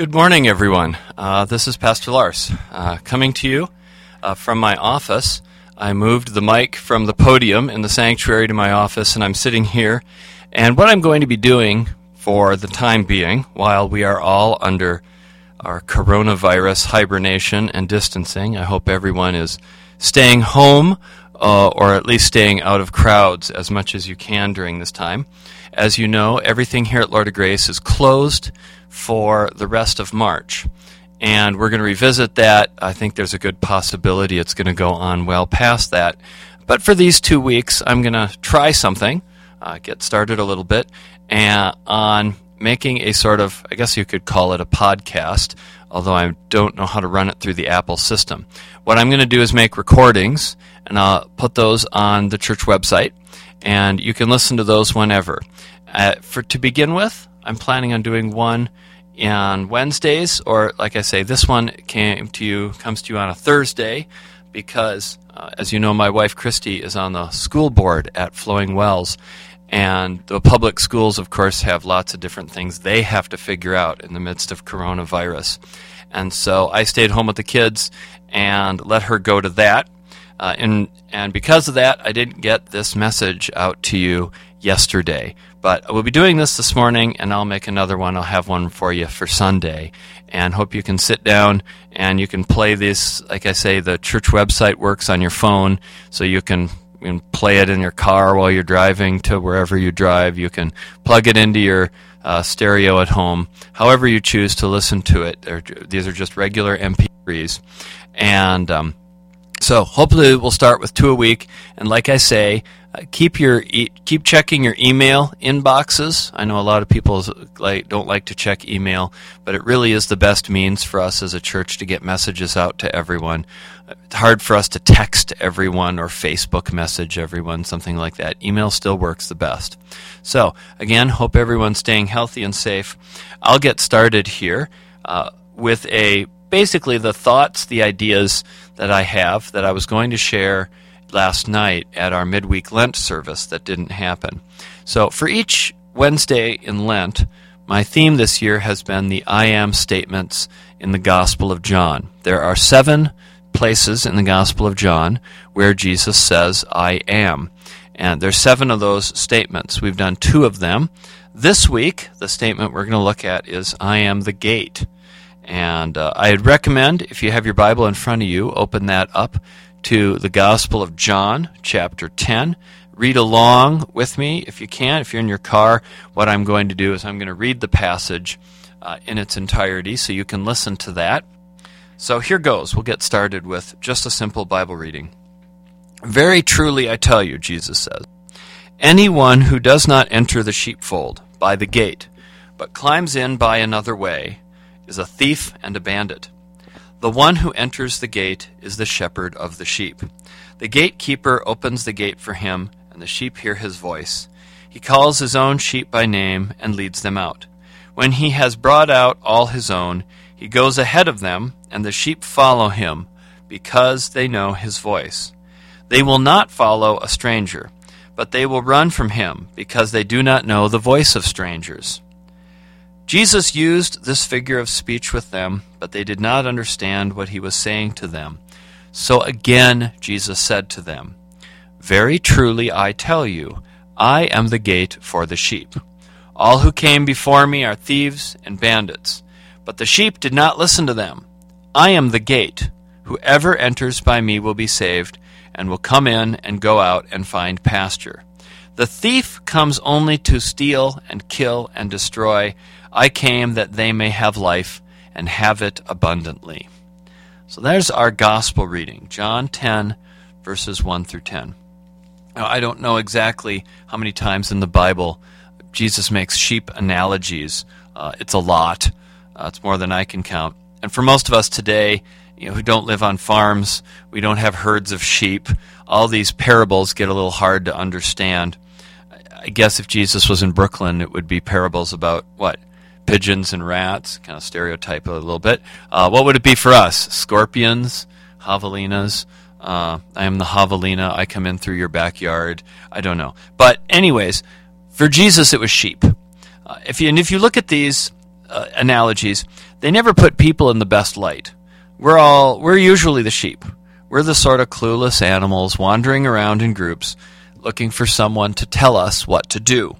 Good morning, everyone. Uh, this is Pastor Lars uh, coming to you uh, from my office. I moved the mic from the podium in the sanctuary to my office, and I'm sitting here. And what I'm going to be doing for the time being, while we are all under our coronavirus hibernation and distancing, I hope everyone is staying home uh, or at least staying out of crowds as much as you can during this time. As you know, everything here at Lord of Grace is closed for the rest of March. And we're going to revisit that. I think there's a good possibility it's going to go on well past that. But for these two weeks, I'm going to try something, uh, get started a little bit, and on making a sort of, I guess you could call it a podcast, although I don't know how to run it through the Apple system. What I'm going to do is make recordings, and I'll put those on the church website, and you can listen to those whenever. Uh, for to begin with, I'm planning on doing one on Wednesdays, or like I say, this one came to you comes to you on a Thursday, because uh, as you know, my wife Christy is on the school board at Flowing Wells, and the public schools, of course, have lots of different things they have to figure out in the midst of coronavirus. And so I stayed home with the kids and let her go to that. Uh, and, and because of that, I didn't get this message out to you yesterday. But we'll be doing this this morning, and I'll make another one. I'll have one for you for Sunday. And hope you can sit down and you can play this. Like I say, the church website works on your phone, so you can, play it in your car while you're driving to wherever you drive. You can plug it into your uh, stereo at home, however you choose to listen to it. They're, these are just regular MP3s. And um, so hopefully we'll start with two a week. And like I say, uh, keep your e- keep checking your email inboxes. I know a lot of people like don't like to check email, but it really is the best means for us as a church to get messages out to everyone. It's hard for us to text everyone or Facebook message everyone, something like that. Email still works the best. So again, hope everyone's staying healthy and safe. I'll get started here uh, with a basically the thoughts, the ideas that I have that I was going to share last night at our midweek Lent service that didn't happen. So for each Wednesday in Lent, my theme this year has been the I am statements in the Gospel of John. There are seven places in the Gospel of John where Jesus says, I am. And there's seven of those statements. We've done two of them. This week, the statement we're going to look at is, I am the gate. And uh, I'd recommend, if you have your Bible in front of you, open that up to the Gospel of John, chapter 10. Read along with me if you can. If you're in your car, what I'm going to do is I'm going to read the passage uh, in its entirety so you can listen to that. So here goes. We'll get started with just a simple Bible reading. Very truly I tell you, Jesus says, anyone who does not enter the sheepfold by the gate, but climbs in by another way, is a thief and a bandit. The one who enters the gate is the shepherd of the sheep. The gatekeeper opens the gate for him, and the sheep hear his voice. He calls his own sheep by name and leads them out. When he has brought out all his own, he goes ahead of them, and the sheep follow him, because they know his voice. They will not follow a stranger, but they will run from him, because they do not know the voice of strangers. Jesus used this figure of speech with them, but they did not understand what he was saying to them. So again Jesus said to them, Very truly I tell you, I am the gate for the sheep. All who came before me are thieves and bandits, but the sheep did not listen to them. I am the gate. Whoever enters by me will be saved, and will come in and go out and find pasture. The thief comes only to steal and kill and destroy. I came that they may have life and have it abundantly. So there's our gospel reading, John 10, verses 1 through 10. Now, I don't know exactly how many times in the Bible Jesus makes sheep analogies. Uh, it's a lot. Uh, it's more than I can count. And for most of us today, you know, who don't live on farms, we don't have herds of sheep. All these parables get a little hard to understand. I guess if Jesus was in Brooklyn, it would be parables about what pigeons and rats, kind of stereotype a little bit. Uh, what would it be for us? Scorpions, javelinas. Uh, I am the javelina. I come in through your backyard. I don't know. But, anyways, for Jesus, it was sheep. Uh, if you, and if you look at these uh, analogies, they never put people in the best light. We're all we're usually the sheep. We're the sort of clueless animals wandering around in groups looking for someone to tell us what to do.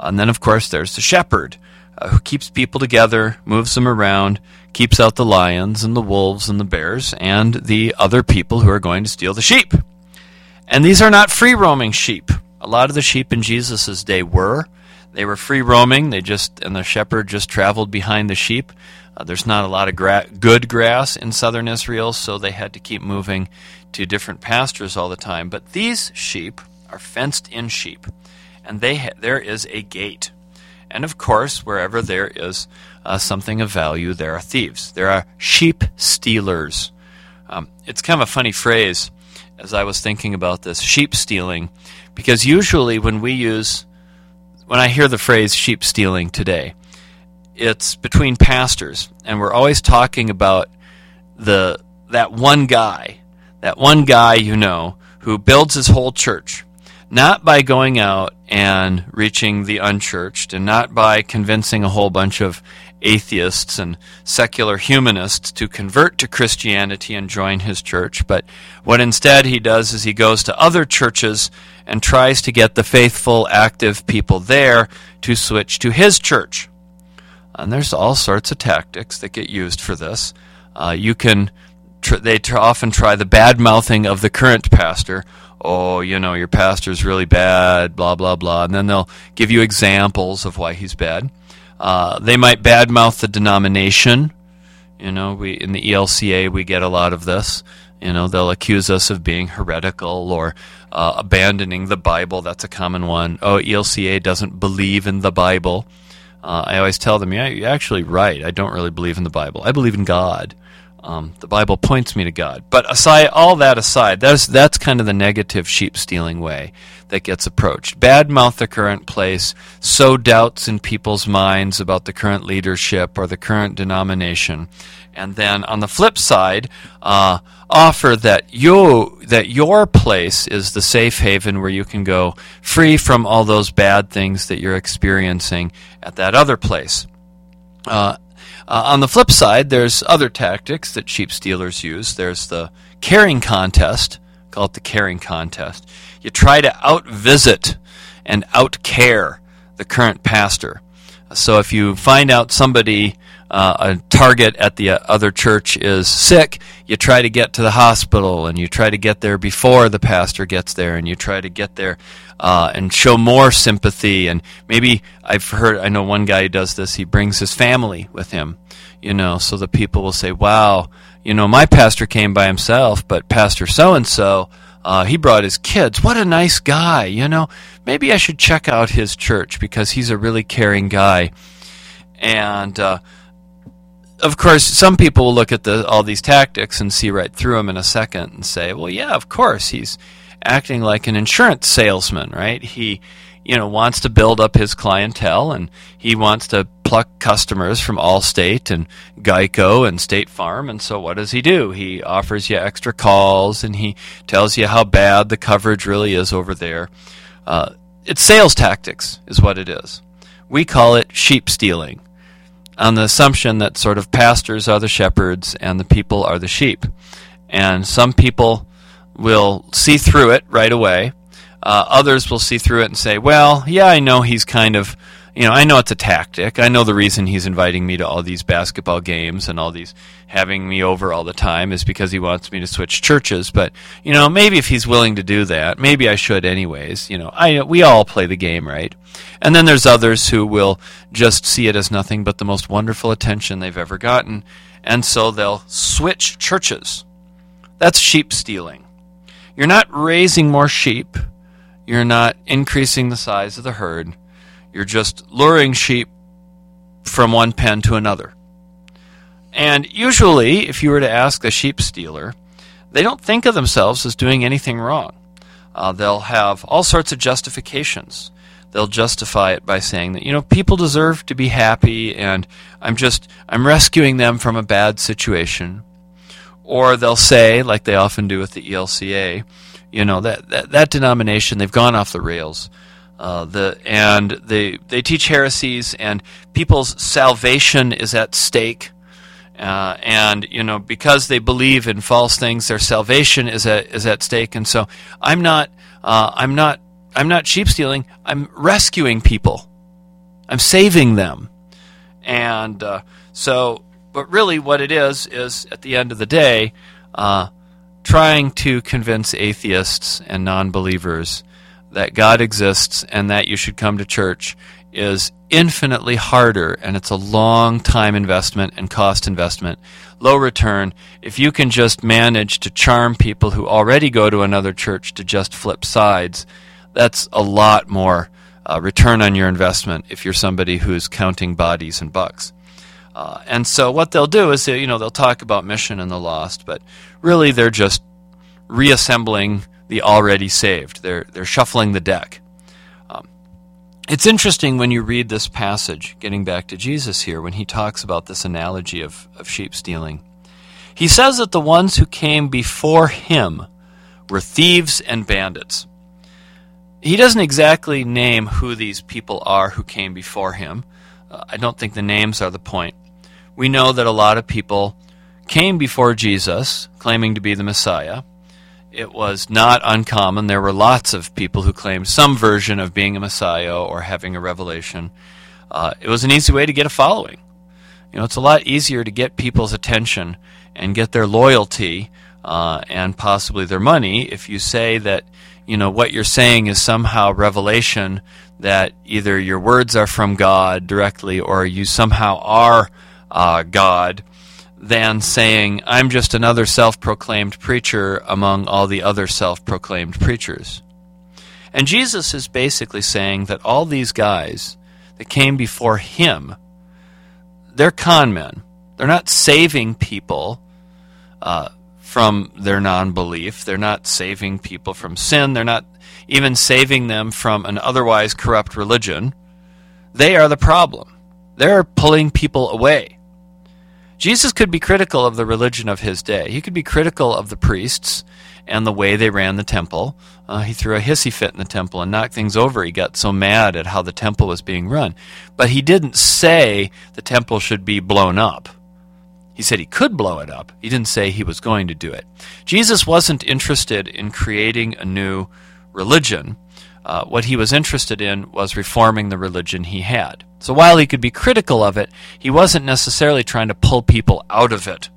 And then, of course, there's the shepherd uh, who keeps people together, moves them around, keeps out the lions and the wolves and the bears and the other people who are going to steal the sheep. And these are not free roaming sheep. A lot of the sheep in Jesus' day were. They were free roaming. They just and the shepherd just traveled behind the sheep. Uh, there's not a lot of gra- good grass in southern Israel, so they had to keep moving to different pastures all the time. But these sheep are fenced-in sheep, and they ha- there is a gate. And of course, wherever there is uh, something of value, there are thieves. There are sheep stealers. Um, it's kind of a funny phrase as I was thinking about this sheep stealing, because usually when we use, when I hear the phrase sheep stealing today, it's between pastors, and we're always talking about the that one guy, that one guy you know who builds his whole church, not by going out and reaching the unchurched, and not by convincing a whole bunch of atheists and secular humanists to convert to Christianity and join his church, but what instead he does is he goes to other churches and tries to get the faithful, active people there to switch to his church. And there's all sorts of tactics that get used for this. Uh, you can, tr- they tr- often try the bad mouthing of the current pastor. Oh, you know, your pastor's really bad, blah, blah, blah. And then they'll give you examples of why he's bad. Uh, they might badmouth the denomination. You know, we in the ELCA we get a lot of this. You know, they'll accuse us of being heretical or uh, abandoning the Bible. That's a common one. Oh, ELCA doesn't believe in the Bible. Uh, I always tell them, yeah, you're actually right. I don't really believe in the Bible. I believe in God. Um, the Bible points me to God. But aside, all that aside, that's that's kind of the negative sheep stealing way that gets approached. Bad mouth the current place, sow doubts in people's minds about the current leadership or the current denomination, and then on the flip side, uh, offer that you that your place is the safe haven where you can go free from all those bad things that you're experiencing at that other place. Uh, uh, on the flip side, there's other tactics that sheep stealers use. There's the caring contest, call it the caring contest. You try to outvisit and outcare the current pastor. So if you find out somebody, uh, a target at the other church is sick, you try to get to the hospital and you try to get there before the pastor gets there and you try to get there uh, and show more sympathy. And maybe I've heard, I know one guy who does this, he brings his family with him, you know, so the people will say, wow, you know, my pastor came by himself, but Pastor so and so, uh, he brought his kids. What a nice guy, you know. Maybe I should check out his church because he's a really caring guy. And uh, of course, some people will look at the, all these tactics and see right through them in a second and say, "Well, yeah, of course, he's acting like an insurance salesman, right? He, you know, wants to build up his clientele and he wants to pluck customers from Allstate and Geico and State Farm. And so what does he do? He offers you extra calls and he tells you how bad the coverage really is over there. Uh, it's sales tactics, is what it is. We call it sheep stealing on the assumption that sort of pastors are the shepherds and the people are the sheep. And some people will see through it right away. Uh, others will see through it and say, well, yeah, I know he's kind of you know, I know it's a tactic. I know the reason he's inviting me to all these basketball games and all these having me over all the time is because he wants me to switch churches. But you know, maybe if he's willing to do that, maybe I should anyways. You know, I we all play the game, right? And then there's others who will just see it as nothing but the most wonderful attention they've ever gotten, and so they'll switch churches. That's sheep stealing. You're not raising more sheep. You're not increasing the size of the herd you're just luring sheep from one pen to another. And usually, if you were to ask a sheep stealer, they don't think of themselves as doing anything wrong. Uh, they'll have all sorts of justifications. They'll justify it by saying that, you know, people deserve to be happy and I'm just, I'm rescuing them from a bad situation. Or they'll say, like they often do with the ELCA, you know, that, that, that denomination, they've gone off the rails. Uh, the and they they teach heresies, and people's salvation is at stake. Uh, and you know because they believe in false things, their salvation is at is at stake. And so I'm not uh, I'm not I'm not sheep stealing. I'm rescuing people. I'm saving them. And uh, so, but really, what it is is at the end of the day, uh, trying to convince atheists and non-believers that God exists and that you should come to church is infinitely harder and it's a long time investment and cost investment, low return. If you can just manage to charm people who already go to another church to just flip sides, that's a lot more uh, return on your investment if you're somebody who's counting bodies and bucks. Uh, and so what they'll do is they, you know they'll talk about mission and the lost, but really they're just reassembling the already saved. They're they're shuffling the deck. It's interesting when you read this passage, getting back to Jesus here, when he talks about this analogy of, of sheep stealing. He says that the ones who came before him were thieves and bandits. He doesn't exactly name who these people are who came before him. Uh, I don't think the names are the point. We know that a lot of people came before Jesus claiming to be the Messiah it was not uncommon. There were lots of people who claimed some version of being a Messiah or having a revelation. Uh, it was an easy way to get a following. You know, it's a lot easier to get people's attention and get their loyalty uh, and possibly their money if you say that you know what you're saying is somehow revelation that either your words are from God directly or you somehow are uh, God than saying, I'm just another self proclaimed preacher among all the other self proclaimed preachers. And Jesus is basically saying that all these guys that came before him, they're con men. They're not saving people uh, from their non belief. They're not saving people from sin. They're not even saving them from an otherwise corrupt religion. They are the problem. They're pulling people away. Jesus could be critical of the religion of his day. He could be critical of the priests and the way they ran the temple. Uh, he threw a hissy fit in the temple and knocked things over. He got so mad at how the temple was being run. But he didn't say the temple should be blown up. He said he could blow it up. He didn't say he was going to do it. Jesus wasn't interested in creating a new religion. Uh, what he was interested in was reforming the religion he had. So while he could be critical of it, he wasn't necessarily trying to pull people out of it.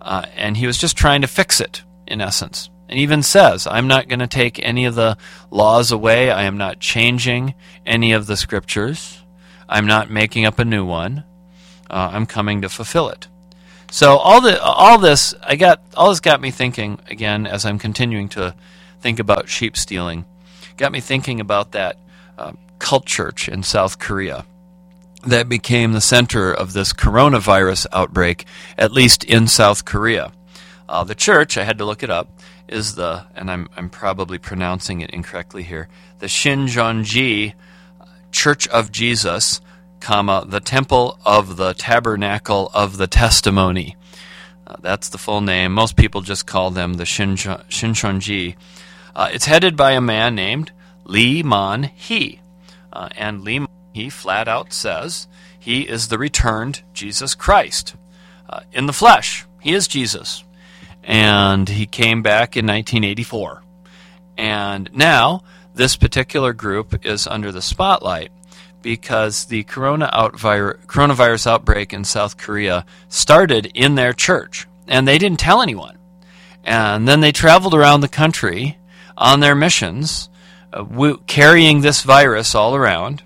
Uh, and he was just trying to fix it, in essence. And even says, I'm not going to take any of the laws away. I am not changing any of the scriptures. I'm not making up a new one. Uh, I'm coming to fulfill it. So all the all this I got all this got me thinking again as I'm continuing to think about sheep stealing. Got me thinking about that uh, cult church in South Korea that became the center of this coronavirus outbreak, at least in South Korea. Uh, the church, I had to look it up, is the, and I'm, I'm probably pronouncing it incorrectly here, the Shincheonji Church of Jesus, comma, the Temple of the Tabernacle of the Testimony. Uh, that's the full name. Most people just call them the Shincheonji. Uh, it's headed by a man named Lee Man Hee. Uh, and Lee, he flat out says he is the returned Jesus Christ uh, in the flesh. He is Jesus. And he came back in 1984. And now, this particular group is under the spotlight because the corona coronavirus outbreak in South Korea started in their church. And they didn't tell anyone. And then they traveled around the country on their missions uh, w- carrying this virus all around.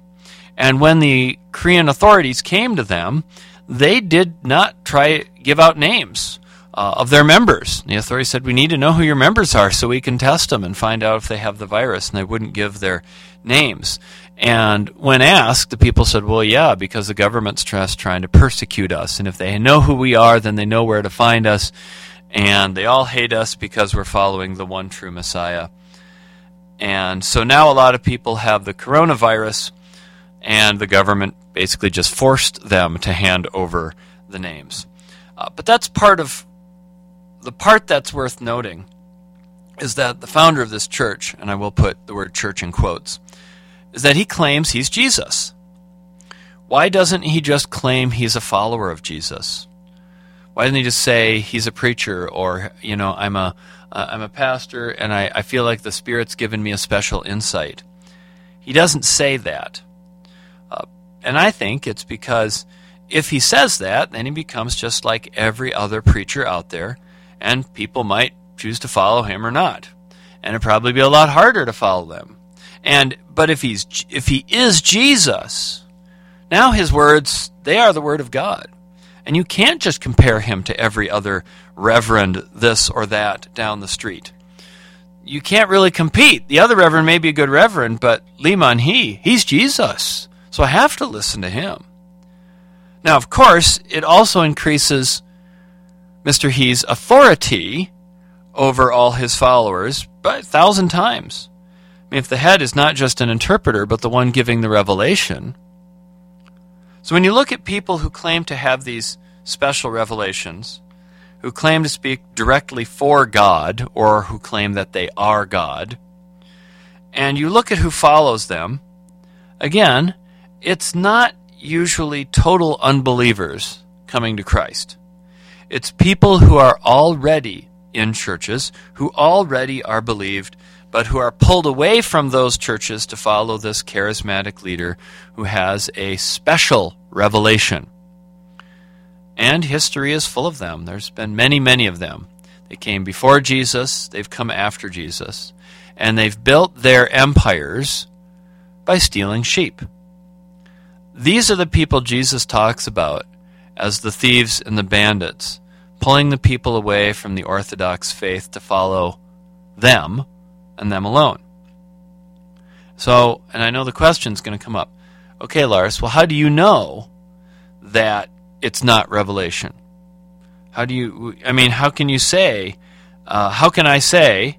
And when the Korean authorities came to them, they did not try give out names uh, of their members. The authorities said, "We need to know who your members are so we can test them and find out if they have the virus." And they wouldn't give their names. And when asked, the people said, "Well, yeah, because the government's just trying to persecute us, and if they know who we are, then they know where to find us." And they all hate us because we're following the one true Messiah. And so now a lot of people have the coronavirus, and the government basically just forced them to hand over the names. Uh, but that's part of the part that's worth noting is that the founder of this church, and I will put the word church in quotes, is that he claims he's Jesus. Why doesn't he just claim he's a follower of Jesus? Why doesn't he just say he's a preacher or you know I'm a uh, a pastor and I, I feel like the Spirit's given me a special insight? He doesn't say that, uh, and I think it's because if he says that, then he becomes just like every other preacher out there, and people might choose to follow him or not, and it'd probably be a lot harder to follow them. And but if he's if he is Jesus, now his words they are the word of God. And you can't just compare him to every other reverend this or that down the street. You can't really compete. The other reverend may be a good reverend, but Liman Man-hee, he's Jesus. So I have to listen to him. Now, of course, it also increases Mr. He's authority over all his followers by a thousand times I mean, if the head is not just an interpreter, but the one giving the revelation. So when you look at people who claim to have these special revelations, who claim to speak directly for God, or who claim that they are God, and you look at who follows them, again, it's not usually total unbelievers coming to Christ. It's people who are already in churches, who already are believed, but who are pulled away from those churches to follow this charismatic leader who has a special revelation. And history is full of them. There's been many, many of them. They came before Jesus, they've come after Jesus, and they've built their empires by stealing sheep. These are the people Jesus talks about as the thieves and the bandits, pulling the people away from the Orthodox faith to follow them and them alone. So, and I know the question's going to come up. Okay, Lars, well, how do you know that it's not revelation? How do you, I mean, how can you say, uh, how can I say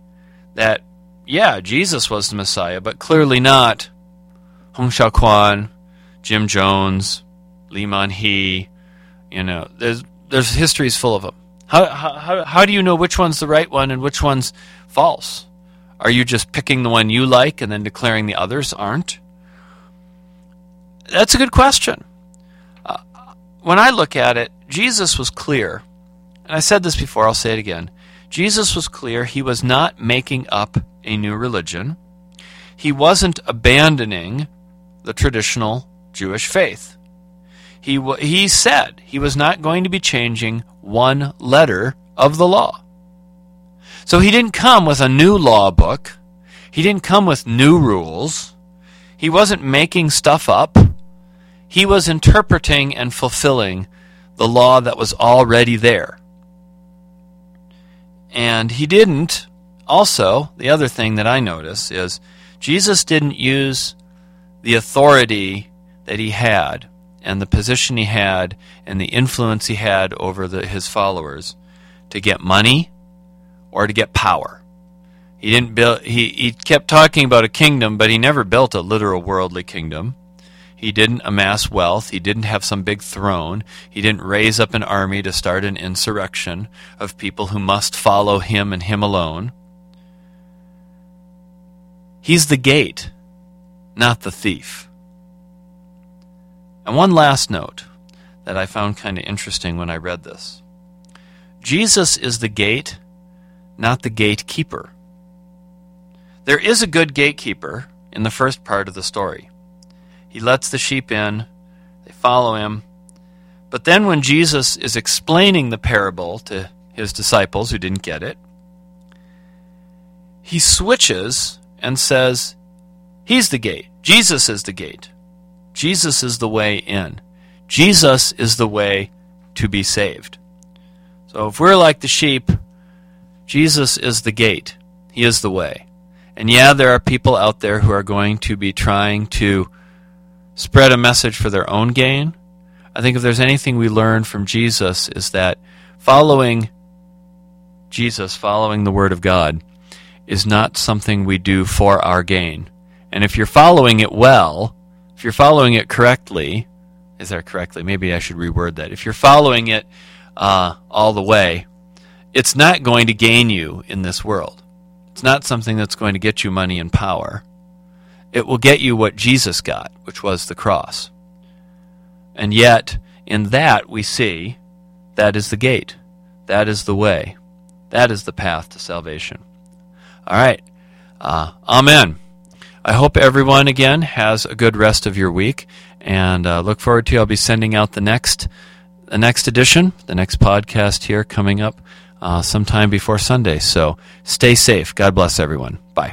that, yeah, Jesus was the Messiah, but clearly not Hong Xiuquan, Jim Jones, Lee Man-hee, you know, there's, there's history's full of them. How, how, how do you know which one's the right one and which one's false? Are you just picking the one you like and then declaring the others aren't? That's a good question. Uh, when I look at it, Jesus was clear. And I said this before, I'll say it again. Jesus was clear. He was not making up a new religion, he wasn't abandoning the traditional Jewish faith. He, he said he was not going to be changing one letter of the law. So he didn't come with a new law book. He didn't come with new rules. He wasn't making stuff up. He was interpreting and fulfilling the law that was already there. And he didn't, also, the other thing that I notice is Jesus didn't use the authority that he had and the position he had and the influence he had over the, his followers to get money or to get power. He didn't build he, he kept talking about a kingdom, but he never built a literal worldly kingdom. He didn't amass wealth. He didn't have some big throne. He didn't raise up an army to start an insurrection of people who must follow him and him alone. He's the gate, not the thief. And one last note that I found kind of interesting when I read this Jesus is the gate not the gatekeeper. There is a good gatekeeper in the first part of the story. He lets the sheep in, they follow him. But then, when Jesus is explaining the parable to his disciples who didn't get it, he switches and says, He's the gate. Jesus is the gate. Jesus is the way in. Jesus is the way to be saved. So if we're like the sheep, Jesus is the gate, He is the way. And yeah, there are people out there who are going to be trying to spread a message for their own gain. I think if there's anything we learn from Jesus is that following Jesus, following the Word of God, is not something we do for our gain. And if you're following it well, if you're following it correctly, is that correctly? Maybe I should reword that. If you're following it uh, all the way, it's not going to gain you in this world. It's not something that's going to get you money and power. It will get you what Jesus got, which was the cross. And yet, in that, we see That is the gate. That is the way. That is the path to salvation. All right. Uh, amen. I hope everyone again has a good rest of your week, and uh, look forward to. I'll be sending out the next, the next edition, the next podcast here coming up uh, sometime before Sunday. So stay safe. God bless everyone. Bye.